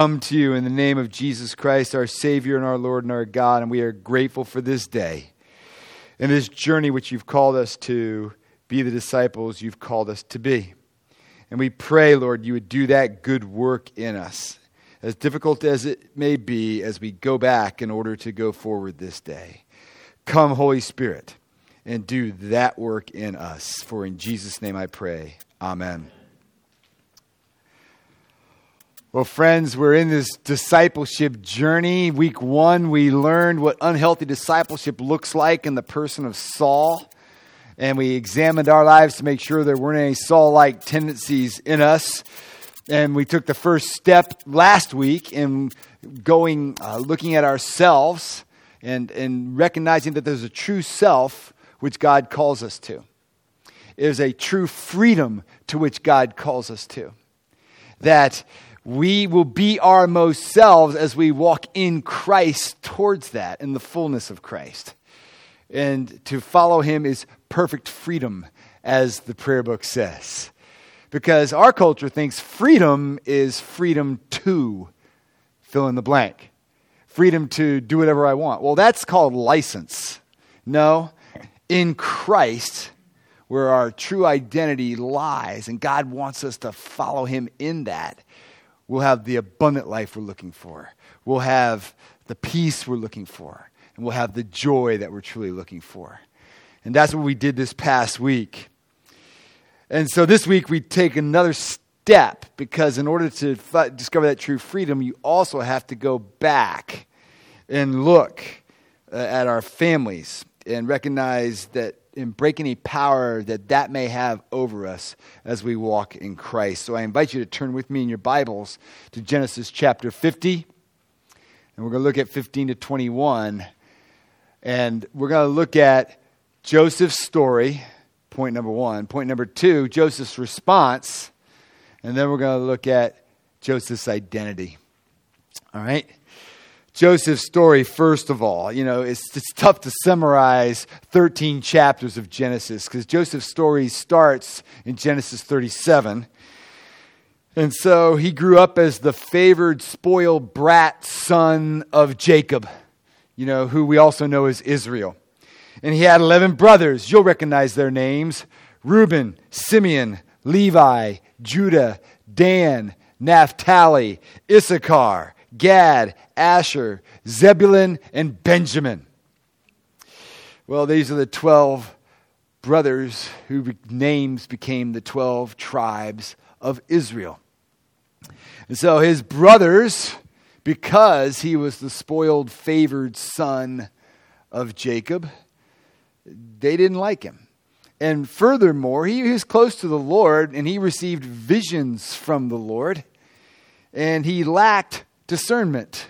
come to you in the name of Jesus Christ, our Savior and our Lord and our God, and we are grateful for this day and this journey which you've called us to be the disciples you've called us to be. And we pray, Lord, you would do that good work in us, as difficult as it may be, as we go back in order to go forward this day. Come, Holy Spirit, and do that work in us. For in Jesus' name I pray. Amen. Well, friends, we're in this discipleship journey. Week one, we learned what unhealthy discipleship looks like in the person of Saul. And we examined our lives to make sure there weren't any Saul like tendencies in us. And we took the first step last week in going, uh, looking at ourselves and, and recognizing that there's a true self which God calls us to. There's a true freedom to which God calls us to. That we will be our most selves as we walk in Christ towards that, in the fullness of Christ. And to follow him is perfect freedom, as the prayer book says. Because our culture thinks freedom is freedom to fill in the blank, freedom to do whatever I want. Well, that's called license. No, in Christ, where our true identity lies, and God wants us to follow him in that We'll have the abundant life we're looking for. We'll have the peace we're looking for. And we'll have the joy that we're truly looking for. And that's what we did this past week. And so this week we take another step because in order to f- discover that true freedom, you also have to go back and look uh, at our families and recognize that and break any power that that may have over us as we walk in Christ. So I invite you to turn with me in your Bibles to Genesis chapter 50. And we're going to look at 15 to 21. And we're going to look at Joseph's story, point number one. Point number two, Joseph's response. And then we're going to look at Joseph's identity. All right? Joseph's story, first of all. You know, it's, it's tough to summarize 13 chapters of Genesis because Joseph's story starts in Genesis 37. And so he grew up as the favored, spoiled brat son of Jacob, you know, who we also know as Israel. And he had 11 brothers. You'll recognize their names Reuben, Simeon, Levi, Judah, Dan, Naphtali, Issachar, Gad, Asher, Zebulun, and Benjamin. Well, these are the 12 brothers whose names became the 12 tribes of Israel. And so his brothers, because he was the spoiled, favored son of Jacob, they didn't like him. And furthermore, he was close to the Lord and he received visions from the Lord. And he lacked discernment.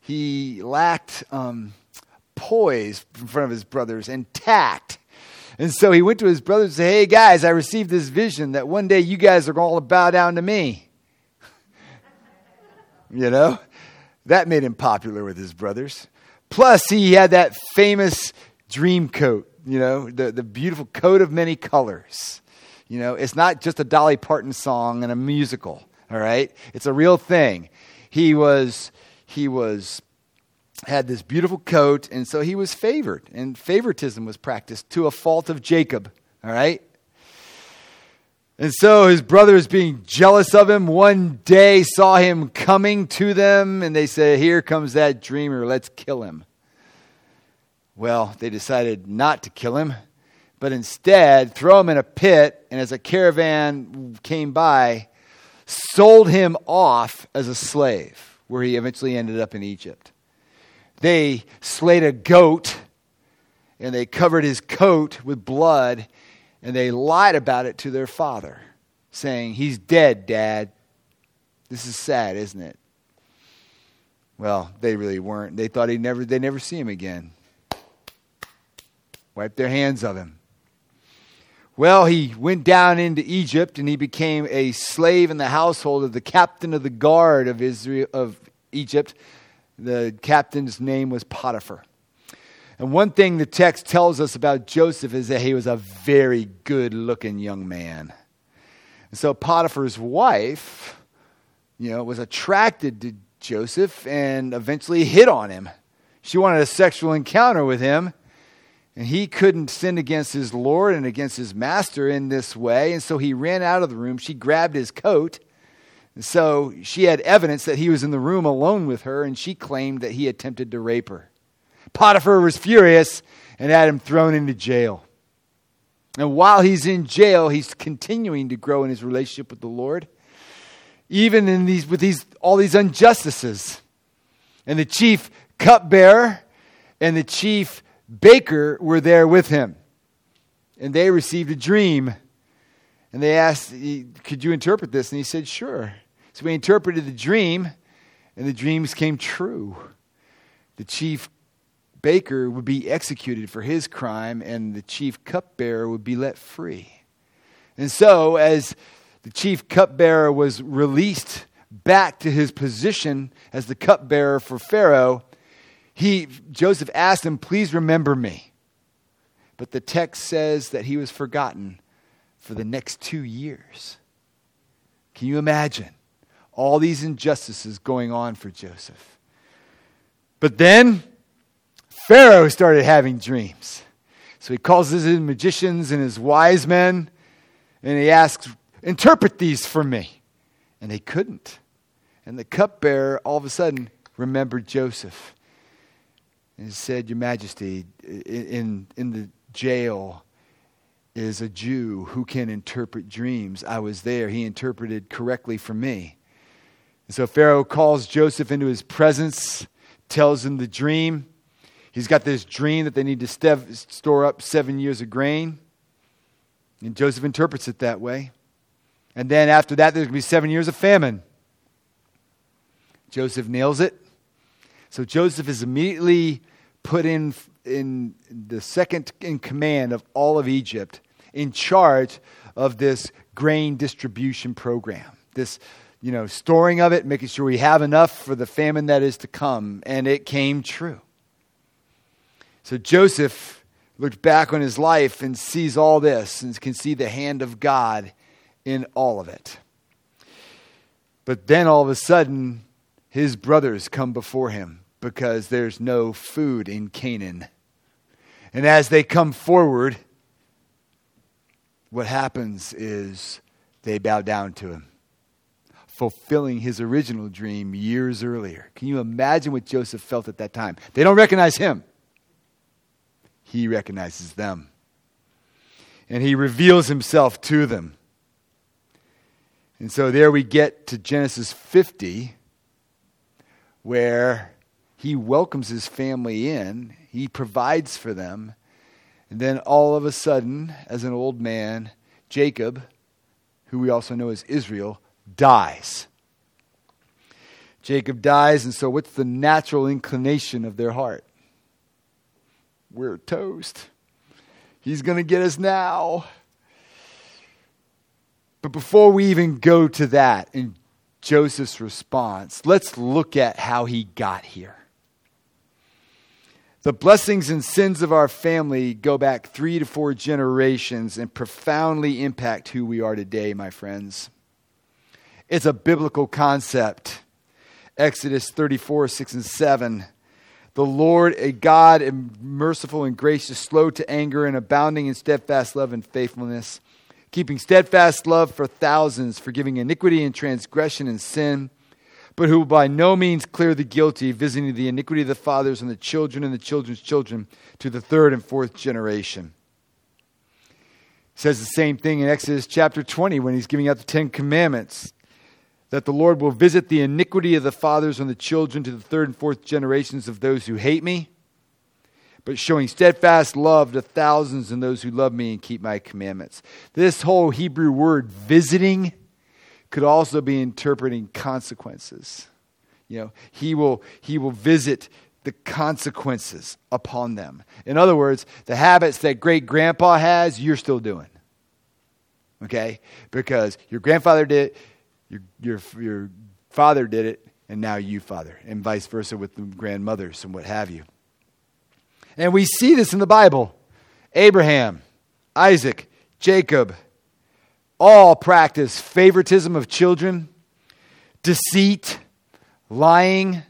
He lacked um, poise in front of his brothers and tact. And so he went to his brothers and said, Hey, guys, I received this vision that one day you guys are going to bow down to me. you know? That made him popular with his brothers. Plus, he had that famous dream coat, you know, the, the beautiful coat of many colors. You know, it's not just a Dolly Parton song and a musical, all right? It's a real thing he was he was had this beautiful coat, and so he was favored, and favoritism was practiced to a fault of Jacob. All right. And so his brothers, being jealous of him, one day saw him coming to them, and they said, Here comes that dreamer, let's kill him. Well, they decided not to kill him, but instead throw him in a pit, and as a caravan came by, sold him off as a slave, where he eventually ended up in Egypt. They slayed a goat and they covered his coat with blood and they lied about it to their father, saying, He's dead, Dad. This is sad, isn't it? Well, they really weren't. They thought he'd never, they'd never see him again. Wiped their hands of him. Well, he went down into Egypt and he became a slave in the household of the captain of the guard of Israel of Egypt. The captain's name was Potiphar. And one thing the text tells us about Joseph is that he was a very good looking young man. And so Potiphar's wife you know, was attracted to Joseph and eventually hit on him. She wanted a sexual encounter with him, and he couldn't sin against his Lord and against his master in this way, and so he ran out of the room. She grabbed his coat. And so she had evidence that he was in the room alone with her, and she claimed that he attempted to rape her. Potiphar was furious and had him thrown into jail. And while he's in jail, he's continuing to grow in his relationship with the Lord, even in these, with these, all these injustices. And the chief cupbearer and the chief baker were there with him. And they received a dream. And they asked, Could you interpret this? And he said, Sure. So we interpreted the dream, and the dreams came true. The chief baker would be executed for his crime, and the chief cupbearer would be let free. And so, as the chief cupbearer was released back to his position as the cupbearer for Pharaoh, he, Joseph asked him, Please remember me. But the text says that he was forgotten for the next two years. Can you imagine all these injustices going on for Joseph? But then Pharaoh started having dreams. So he calls his magicians and his wise men, and he asks, Interpret these for me. And they couldn't. And the cupbearer all of a sudden remembered Joseph and said, Your Majesty, in, in the jail is a Jew who can interpret dreams. I was there. He interpreted correctly for me. And so Pharaoh calls Joseph into his presence, tells him the dream. He's got this dream that they need to stev- store up seven years of grain. And Joseph interprets it that way. And then after that, there's going to be seven years of famine. Joseph nails it. So Joseph is immediately put in, in the second in command of all of Egypt, in charge of this grain distribution program. This, you know, storing of it, making sure we have enough for the famine that is to come. And it came true. So Joseph looks back on his life and sees all this and can see the hand of God in all of it. But then all of a sudden, his brothers come before him because there's no food in Canaan. And as they come forward, what happens is they bow down to him, fulfilling his original dream years earlier. Can you imagine what Joseph felt at that time? They don't recognize him he recognizes them. And he reveals himself to them. And so there we get to Genesis 50, where he welcomes his family in, he provides for them. And then all of a sudden, as an old man, Jacob, who we also know as Israel, dies. Jacob dies, and so what's the natural inclination of their heart? we're toast. He's going to get us now. But before we even go to that in Joseph's response, let's look at how he got here. The blessings and sins of our family go back three to four generations and profoundly impact who we are today, my friends. It's a biblical concept. Exodus 34, 6 and 7 the Lord, a God merciful and gracious, slow to anger and abounding in steadfast love and faithfulness, keeping steadfast love for thousands, forgiving iniquity and transgression and sin, but who will by no means clear the guilty, visiting the iniquity of the fathers and the children and the children's children to the third and fourth generation. says the same thing in Exodus chapter 20 when he's giving out the Ten Commandments that the Lord will visit the iniquity of the fathers on the children to the third and fourth generations of those who hate me, but showing steadfast love to thousands and those who love me and keep my commandments. This whole Hebrew word, visiting, could also be interpreting consequences. You know, he will, he will visit the consequences upon them. In other words, the habits that great grandpa has, you're still doing. Okay? Because your grandfather did your, your, your father did it, and now you, father, and vice versa with the grandmothers and what have you. And we see this in the Bible. Abraham, Isaac, Jacob, all practice favoritism of children, deceit, lying,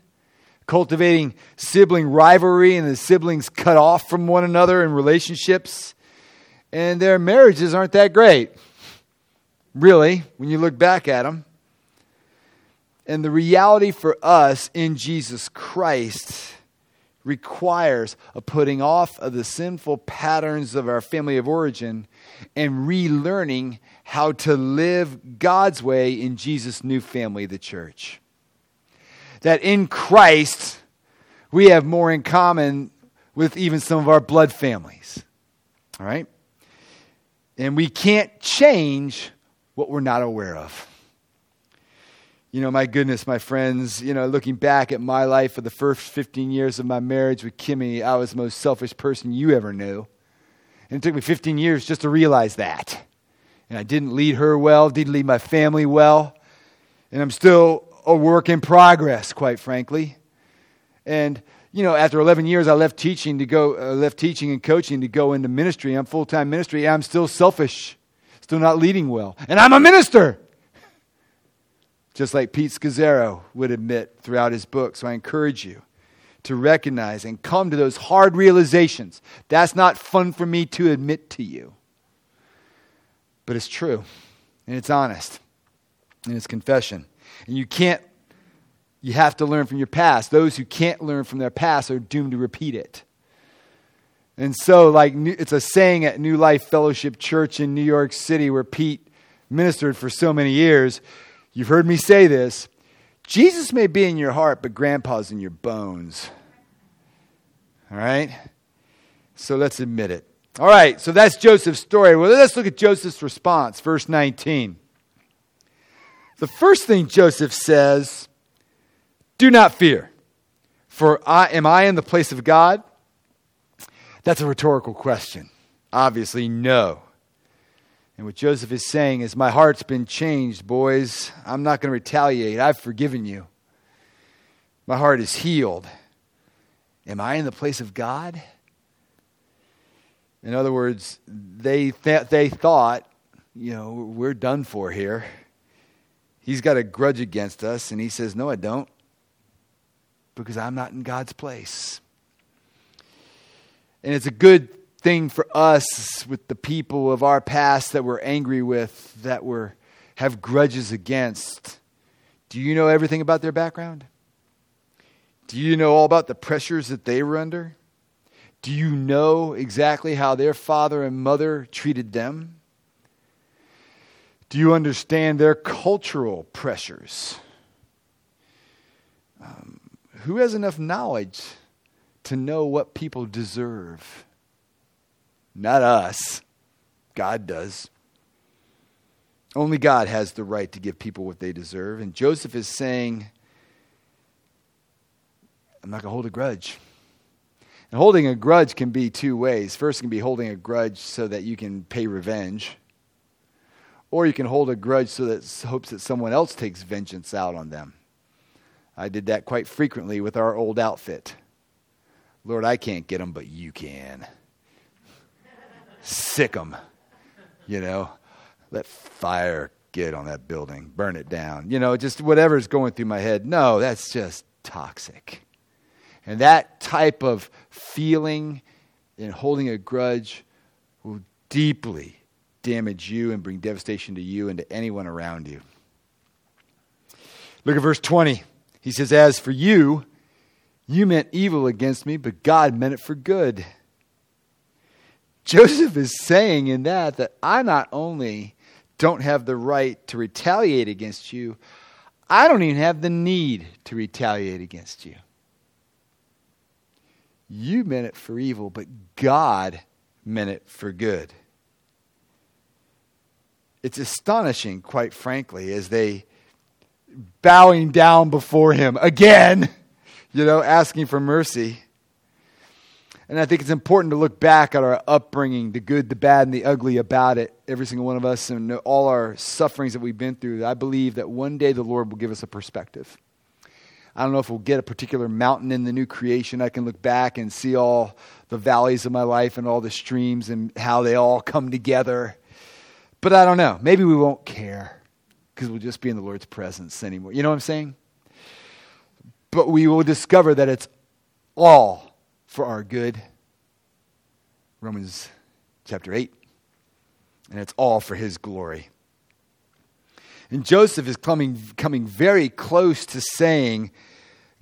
cultivating sibling rivalry, and the siblings cut off from one another in relationships. And their marriages aren't that great, really, when you look back at them. And the reality for us in Jesus Christ requires a putting off of the sinful patterns of our family of origin and relearning how to live God's way in Jesus' new family, the church. That in Christ, we have more in common with even some of our blood families. All right? And we can't change what we're not aware of. You know, my goodness, my friends, you know, looking back at my life for the first 15 years of my marriage with Kimmy, I was the most selfish person you ever knew. And it took me 15 years just to realize that. And I didn't lead her well, didn't lead my family well. And I'm still a work in progress, quite frankly. And, you know, after 11 years, I left teaching to go, uh, left teaching and coaching to go into ministry. I'm full time ministry. I'm still selfish, still not leading well. And I'm a minister just like Pete Scazzero would admit throughout his book. So I encourage you to recognize and come to those hard realizations. That's not fun for me to admit to you, but it's true, and it's honest, and it's confession. And you can't, you have to learn from your past. Those who can't learn from their past are doomed to repeat it. And so, like, it's a saying at New Life Fellowship Church in New York City where Pete ministered for so many years You've heard me say this. Jesus may be in your heart, but grandpa's in your bones. All right? So let's admit it. All right, so that's Joseph's story. Well, let's look at Joseph's response, verse 19. The first thing Joseph says, do not fear, for I, am I in the place of God? That's a rhetorical question. Obviously, no. And what Joseph is saying is, My heart's been changed, boys. I'm not going to retaliate. I've forgiven you. My heart is healed. Am I in the place of God? In other words, they, th- they thought, you know, we're done for here. He's got a grudge against us. And he says, No, I don't, because I'm not in God's place. And it's a good thing for us with the people of our past that we're angry with, that we have grudges against. Do you know everything about their background? Do you know all about the pressures that they were under? Do you know exactly how their father and mother treated them? Do you understand their cultural pressures? Um, who has enough knowledge to know what people deserve? Not us. God does. Only God has the right to give people what they deserve. And Joseph is saying, I'm not going to hold a grudge. And holding a grudge can be two ways. First, can be holding a grudge so that you can pay revenge, or you can hold a grudge so that hopes that someone else takes vengeance out on them. I did that quite frequently with our old outfit. Lord, I can't get them, but you can sick them. You know, let fire get on that building, burn it down. You know, just whatever's going through my head. No, that's just toxic. And that type of feeling and holding a grudge will deeply damage you and bring devastation to you and to anyone around you. Look at verse 20. He says, As for you, you meant evil against me, but God meant it for good Joseph is saying in that that I not only don't have the right to retaliate against you, I don't even have the need to retaliate against you. You meant it for evil, but God meant it for good. It's astonishing, quite frankly, as they bowing down before him again, you know, asking for mercy. And I think it's important to look back at our upbringing, the good, the bad, and the ugly about it, every single one of us, and all our sufferings that we've been through. I believe that one day the Lord will give us a perspective. I don't know if we'll get a particular mountain in the new creation. I can look back and see all the valleys of my life and all the streams and how they all come together. But I don't know. Maybe we won't care. because we'll just be in the Lord's presence anymore. You know what I'm saying? But we will discover that it's all for our good. Romans chapter 8. And it's all for his glory. And Joseph is coming, coming very close to saying,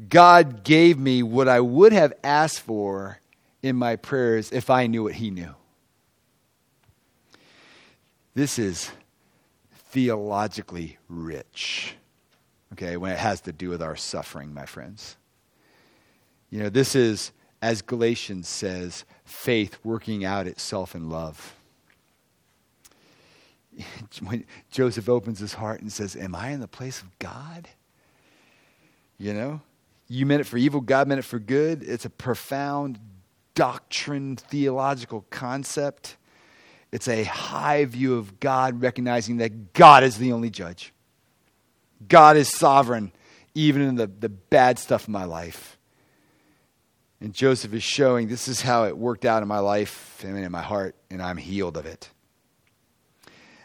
God gave me what I would have asked for in my prayers if I knew what he knew. This is theologically rich, okay, when it has to do with our suffering, my friends. You know, this is, as Galatians says, faith working out itself in love. When Joseph opens his heart and says, Am I in the place of God? You know, you meant it for evil, God meant it for good. It's a profound doctrine, theological concept. It's a high view of God, recognizing that God is the only judge. God is sovereign, even in the, the bad stuff in my life. And Joseph is showing this is how it worked out in my life and in my heart, and I'm healed of it.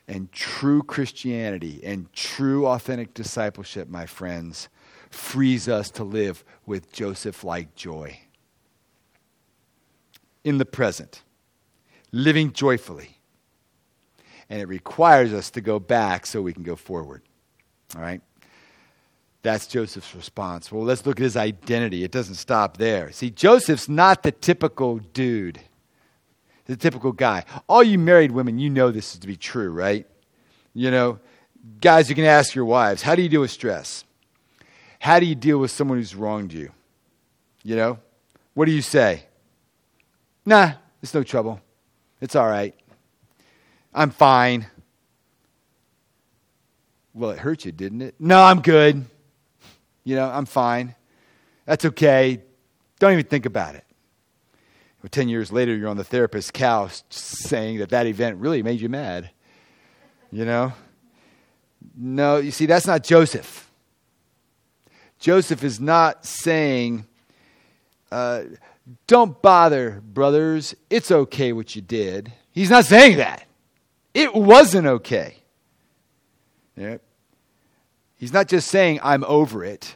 And true Christianity and true authentic discipleship, my friends, frees us to live with Joseph like joy. In the present, living joyfully and it requires us to go back so we can go forward. All right? That's Joseph's response. Well, let's look at his identity. It doesn't stop there. See, Joseph's not the typical dude, the typical guy. All you married women, you know this is to be true, right? You know, guys, you can ask your wives, how do you deal with stress? How do you deal with someone who's wronged you? You know, what do you say? Nah, it's no trouble. It's all right. I'm fine. Well, it hurt you, didn't it? No, I'm good. You know, I'm fine. That's okay. Don't even think about it. Well, 10 years later, you're on the therapist's couch saying that that event really made you mad. You know? No, you see, that's not Joseph. Joseph is not saying, uh, don't bother, brothers. It's okay what you did. He's not saying that. It wasn't okay. He's not just saying, I'm over it.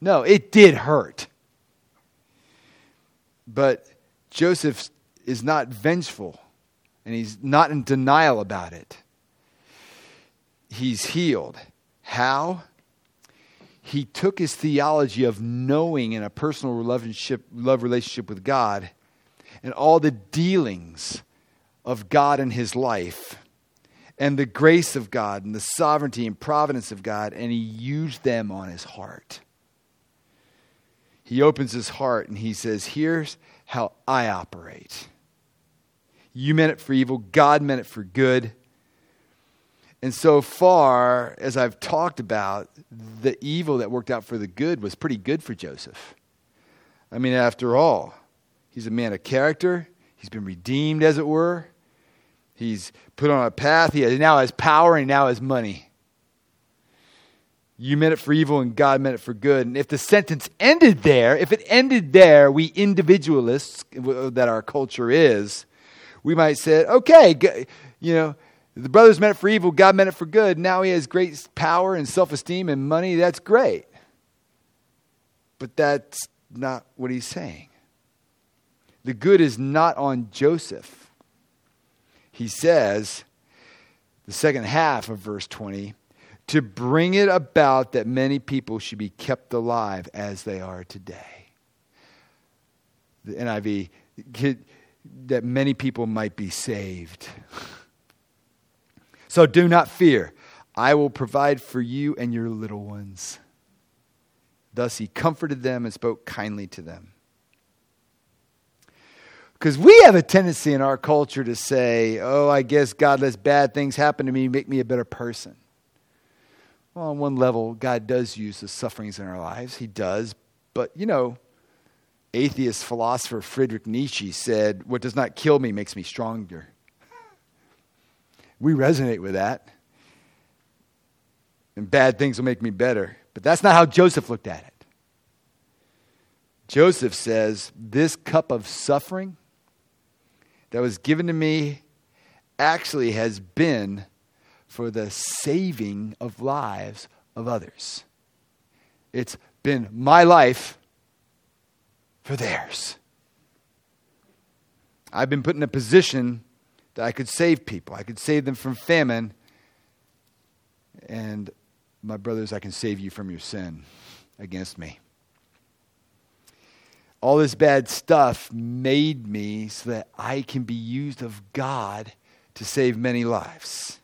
No, it did hurt. But Joseph is not vengeful, and he's not in denial about it. He's healed. How? He took his theology of knowing in a personal relationship, love relationship with God and all the dealings of God in his life and the grace of God and the sovereignty and providence of God, and he used them on his heart. He opens his heart and he says, Here's how I operate. You meant it for evil, God meant it for good. And so far, as I've talked about, the evil that worked out for the good was pretty good for Joseph. I mean, after all, he's a man of character, he's been redeemed, as it were. He's put on a path. He now has power and now has money. You meant it for evil and God meant it for good. And if the sentence ended there, if it ended there, we individualists, that our culture is, we might say, okay, you know, the brothers meant it for evil, God meant it for good. Now he has great power and self esteem and money. That's great. But that's not what he's saying. The good is not on Joseph he says, the second half of verse 20, to bring it about that many people should be kept alive as they are today. The NIV, that many people might be saved. So do not fear. I will provide for you and your little ones. Thus he comforted them and spoke kindly to them. Because we have a tendency in our culture to say, oh, I guess God lets bad things happen to me, make me a better person. Well, on one level, God does use the sufferings in our lives. He does. But, you know, atheist philosopher Friedrich Nietzsche said, What does not kill me makes me stronger. We resonate with that. And bad things will make me better. But that's not how Joseph looked at it. Joseph says, This cup of suffering that was given to me actually has been for the saving of lives of others. It's been my life for theirs. I've been put in a position that I could save people. I could save them from famine. And my brothers, I can save you from your sin against me. All this bad stuff made me so that I can be used of God to save many lives.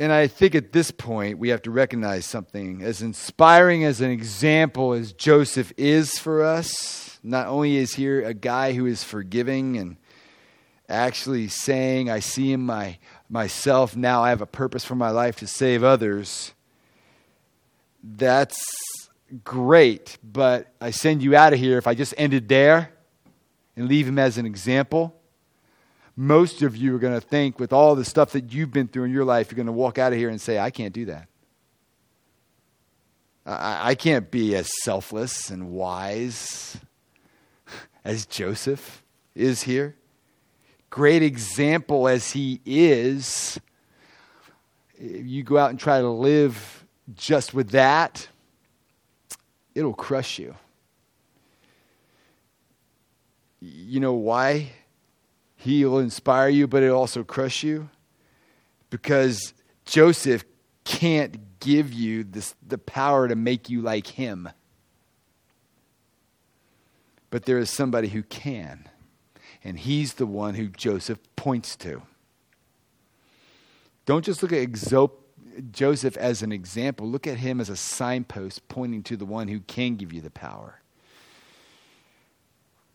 And I think at this point, we have to recognize something. As inspiring as an example as Joseph is for us, not only is here a guy who is forgiving and actually saying, I see in my, myself now, I have a purpose for my life to save others. That's great, but I send you out of here if I just ended there and leave him as an example most of you are going to think, with all the stuff that you've been through in your life, you're going to walk out of here and say, I can't do that. I, I can't be as selfless and wise as Joseph is here. Great example as he is. If you go out and try to live just with that, it'll crush you. You know why? He will inspire you, but it'll also crush you. Because Joseph can't give you this, the power to make you like him. But there is somebody who can. And he's the one who Joseph points to. Don't just look at Joseph as an example, look at him as a signpost pointing to the one who can give you the power.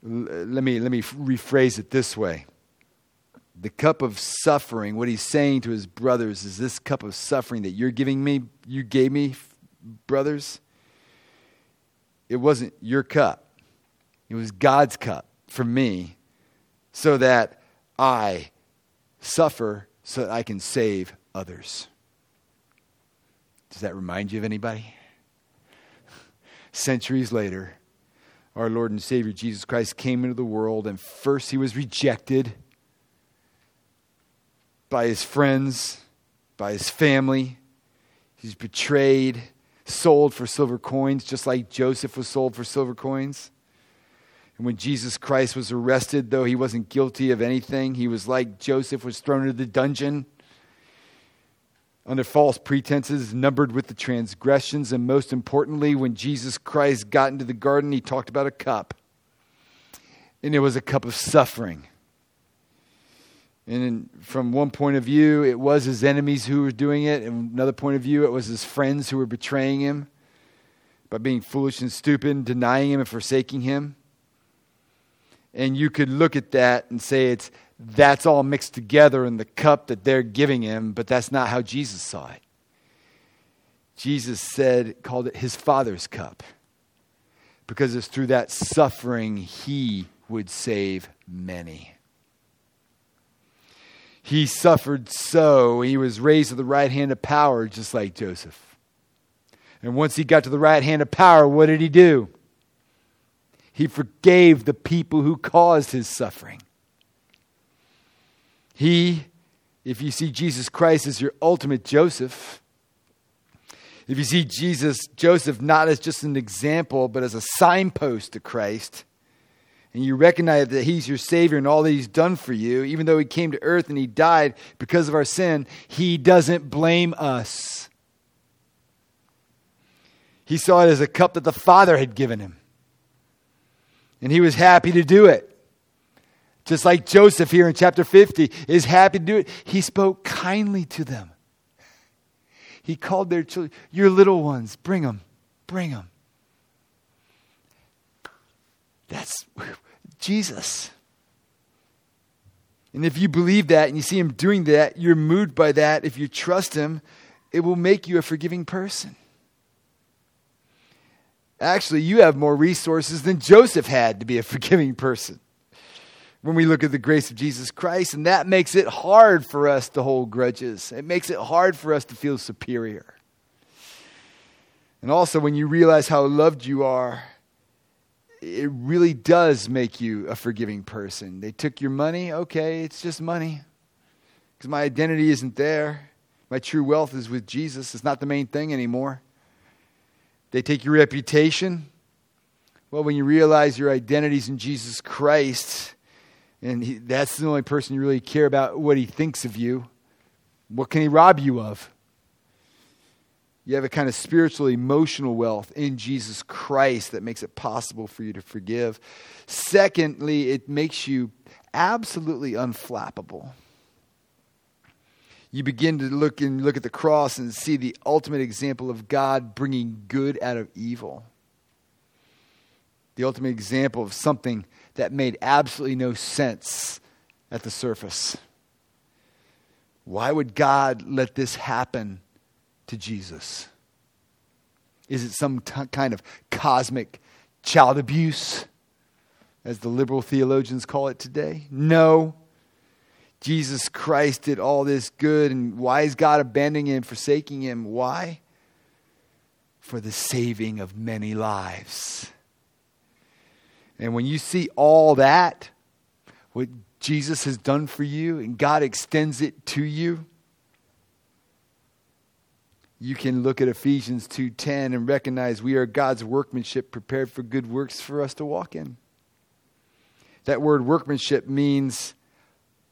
Let me, let me rephrase it this way the cup of suffering, what he's saying to his brothers is this cup of suffering that you're giving me, you gave me, brothers, it wasn't your cup. It was God's cup for me so that I suffer so that I can save others. Does that remind you of anybody? Centuries later, our Lord and Savior Jesus Christ came into the world, and first he was rejected by his friends, by his family. He's betrayed, sold for silver coins, just like Joseph was sold for silver coins. And when Jesus Christ was arrested, though he wasn't guilty of anything, he was like Joseph, was thrown into the dungeon under false pretenses, numbered with the transgressions. And most importantly, when Jesus Christ got into the garden, he talked about a cup. And it was a cup of suffering. And from one point of view, it was his enemies who were doing it. And another point of view, it was his friends who were betraying him by being foolish and stupid, denying him and forsaking him. And you could look at that and say it's that's all mixed together in the cup that they're giving him, but that's not how Jesus saw it. Jesus said, called it his Father's cup, because it's through that suffering he would save many. He suffered so. He was raised to the right hand of power, just like Joseph. And once he got to the right hand of power, what did he do? He forgave the people who caused his suffering. He, if you see Jesus Christ as your ultimate Joseph, if you see Jesus, Joseph, not as just an example, but as a signpost to Christ, and you recognize that He's your Savior and all that He's done for you, even though He came to earth and He died because of our sin, He doesn't blame us. He saw it as a cup that the Father had given Him. And He was happy to do it. Just like Joseph here in chapter 50 is happy to do it. He spoke kindly to them. He called their children, Your little ones, bring them, bring them. That's Jesus. And if you believe that and you see him doing that, you're moved by that. If you trust him, it will make you a forgiving person. Actually, you have more resources than Joseph had to be a forgiving person when we look at the grace of Jesus Christ, and that makes it hard for us to hold grudges. It makes it hard for us to feel superior. And also, when you realize how loved you are, it really does make you a forgiving person. They took your money, okay, it's just money. because my identity isn't there. My true wealth is with Jesus. It's not the main thing anymore. They take your reputation. Well, when you realize your identity is in Jesus Christ, and he, that's the only person you really care about what he thinks of you, what can he rob you of? You have a kind of spiritual, emotional wealth in Jesus Christ that makes it possible for you to forgive. Secondly, it makes you absolutely unflappable. You begin to look and look at the cross and see the ultimate example of God bringing good out of evil. The ultimate example of something that made absolutely no sense at the surface. Why would God let this happen to Jesus? Is it some t- kind of cosmic child abuse, as the liberal theologians call it today? No. Jesus Christ did all this good, and why is God abandoning him, forsaking him? Why? For the saving of many lives. And when you see all that, what Jesus has done for you, and God extends it to you, you can look at Ephesians 2:10 and recognize we are God's workmanship prepared for good works for us to walk in. That word workmanship means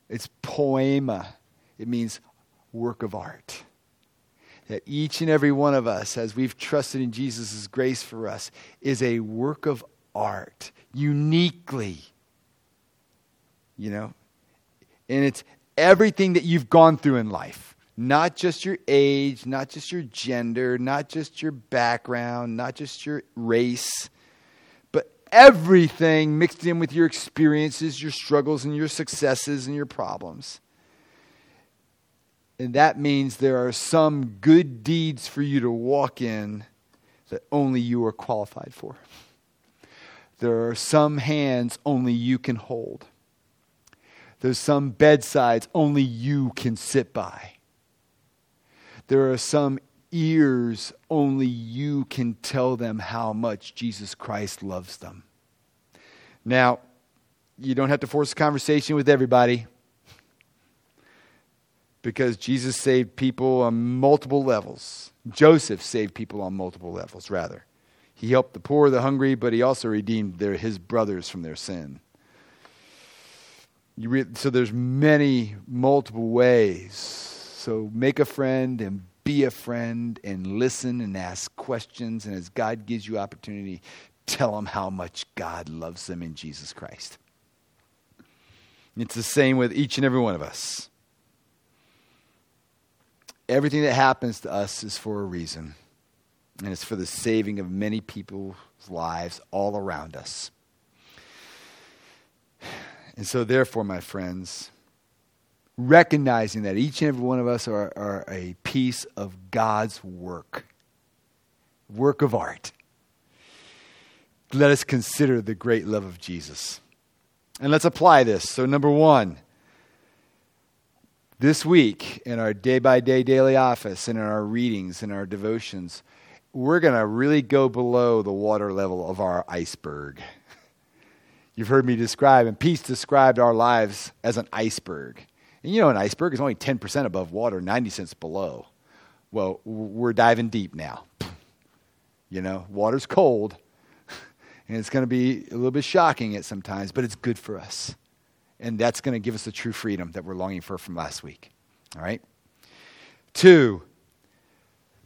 it's poema. It means work of art. That each and every one of us, as we've trusted in Jesus' grace for us, is a work of art, uniquely. You know? And it's everything that you've gone through in life not just your age, not just your gender, not just your background, not just your race, but everything mixed in with your experiences, your struggles, and your successes and your problems. And that means there are some good deeds for you to walk in that only you are qualified for. There are some hands only you can hold. There's some bedsides only you can sit by. There are some ears only you can tell them how much Jesus Christ loves them. Now, you don't have to force a conversation with everybody because Jesus saved people on multiple levels. Joseph saved people on multiple levels, rather. He helped the poor, the hungry, but he also redeemed their, his brothers from their sin. Re- so there's many, multiple ways so make a friend and be a friend and listen and ask questions. And as God gives you opportunity, tell them how much God loves them in Jesus Christ. It's the same with each and every one of us. Everything that happens to us is for a reason, and it's for the saving of many people's lives all around us. And so, therefore, my friends, recognizing that each and every one of us are, are a piece of God's work, work of art. Let us consider the great love of Jesus. And let's apply this. So, number one, this week in our day by day daily office and in our readings and our devotions, we're going to really go below the water level of our iceberg. You've heard me describe, and Pete described our lives as an iceberg. And you know, an iceberg is only 10% above water, 90 cents below. Well, we're diving deep now. You know, water's cold, and it's going to be a little bit shocking at sometimes, but it's good for us. And that's going to give us the true freedom that we're longing for from last week. All right? Two,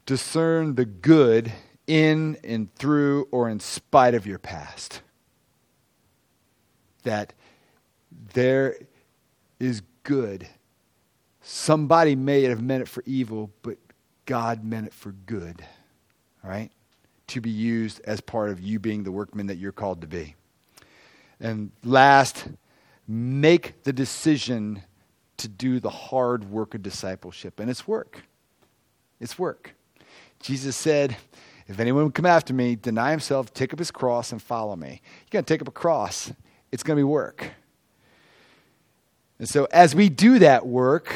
discern the good in and through or in spite of your past. That there is good. Somebody may have meant it for evil, but God meant it for good. Right? To be used as part of you being the workman that you're called to be. And last, make the decision to do the hard work of discipleship. And it's work. It's work. Jesus said, If anyone would come after me, deny himself, take up his cross, and follow me. You're going to take up a cross, it's going to be work. And so, as we do that work,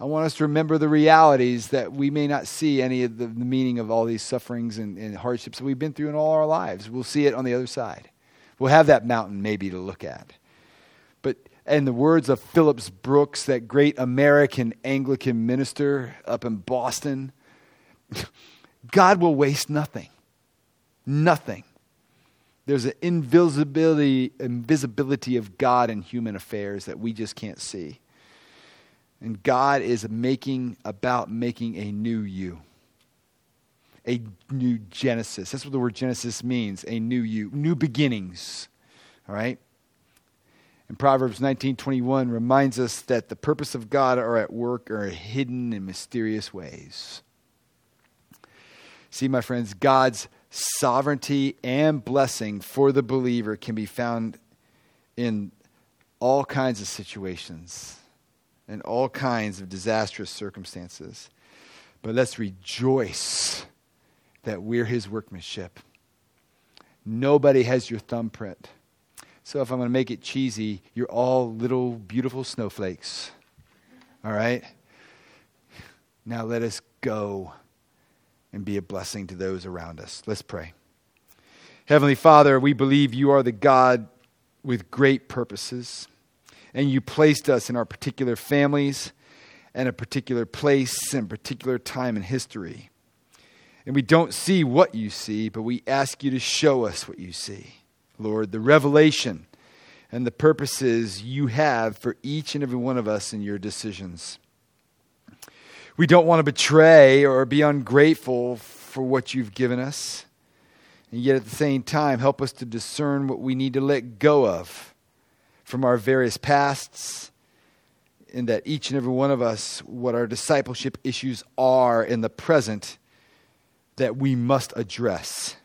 I want us to remember the realities that we may not see any of the, the meaning of all these sufferings and, and, hardships that we've been through in all our lives. We'll see it on the other side. We'll have that mountain maybe to look at. But in the words of Phillips Brooks, that great American Anglican minister up in Boston, God will waste nothing. Nothing. There's an invisibility, invisibility of God in human affairs that we just can't see. And God is making about making a new you. A new Genesis. That's what the word Genesis means, a new you, new beginnings. All right? And Proverbs 19:21 reminds us that the purpose of God are at work are hidden in mysterious ways. See, my friends, God's sovereignty and blessing for the believer can be found in all kinds of situations and all kinds of disastrous circumstances. But let's rejoice that we're his workmanship. Nobody has your thumbprint. So if I'm going to make it cheesy, you're all little beautiful snowflakes. All right? Now let us go and be a blessing to those around us. Let's pray. Heavenly Father, we believe you are the God with great purposes, and you placed us in our particular families and a particular place and particular time in history. And we don't see what you see, but we ask you to show us what you see. Lord, the revelation and the purposes you have for each and every one of us in your decisions. We don't want to betray or be ungrateful for what you've given us. And yet at the same time, help us to discern what we need to let go of from our various pasts, and that each and every one of us, what our discipleship issues are in the present, that we must address.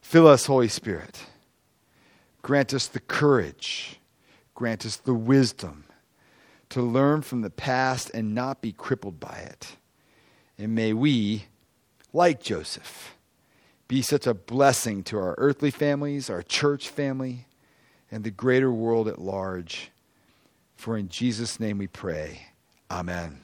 Fill us, Holy Spirit. Grant us the courage. Grant us the wisdom to learn from the past and not be crippled by it. And may we, like Joseph, be such a blessing to our earthly families, our church family, and the greater world at large. For in Jesus' name we pray. Amen.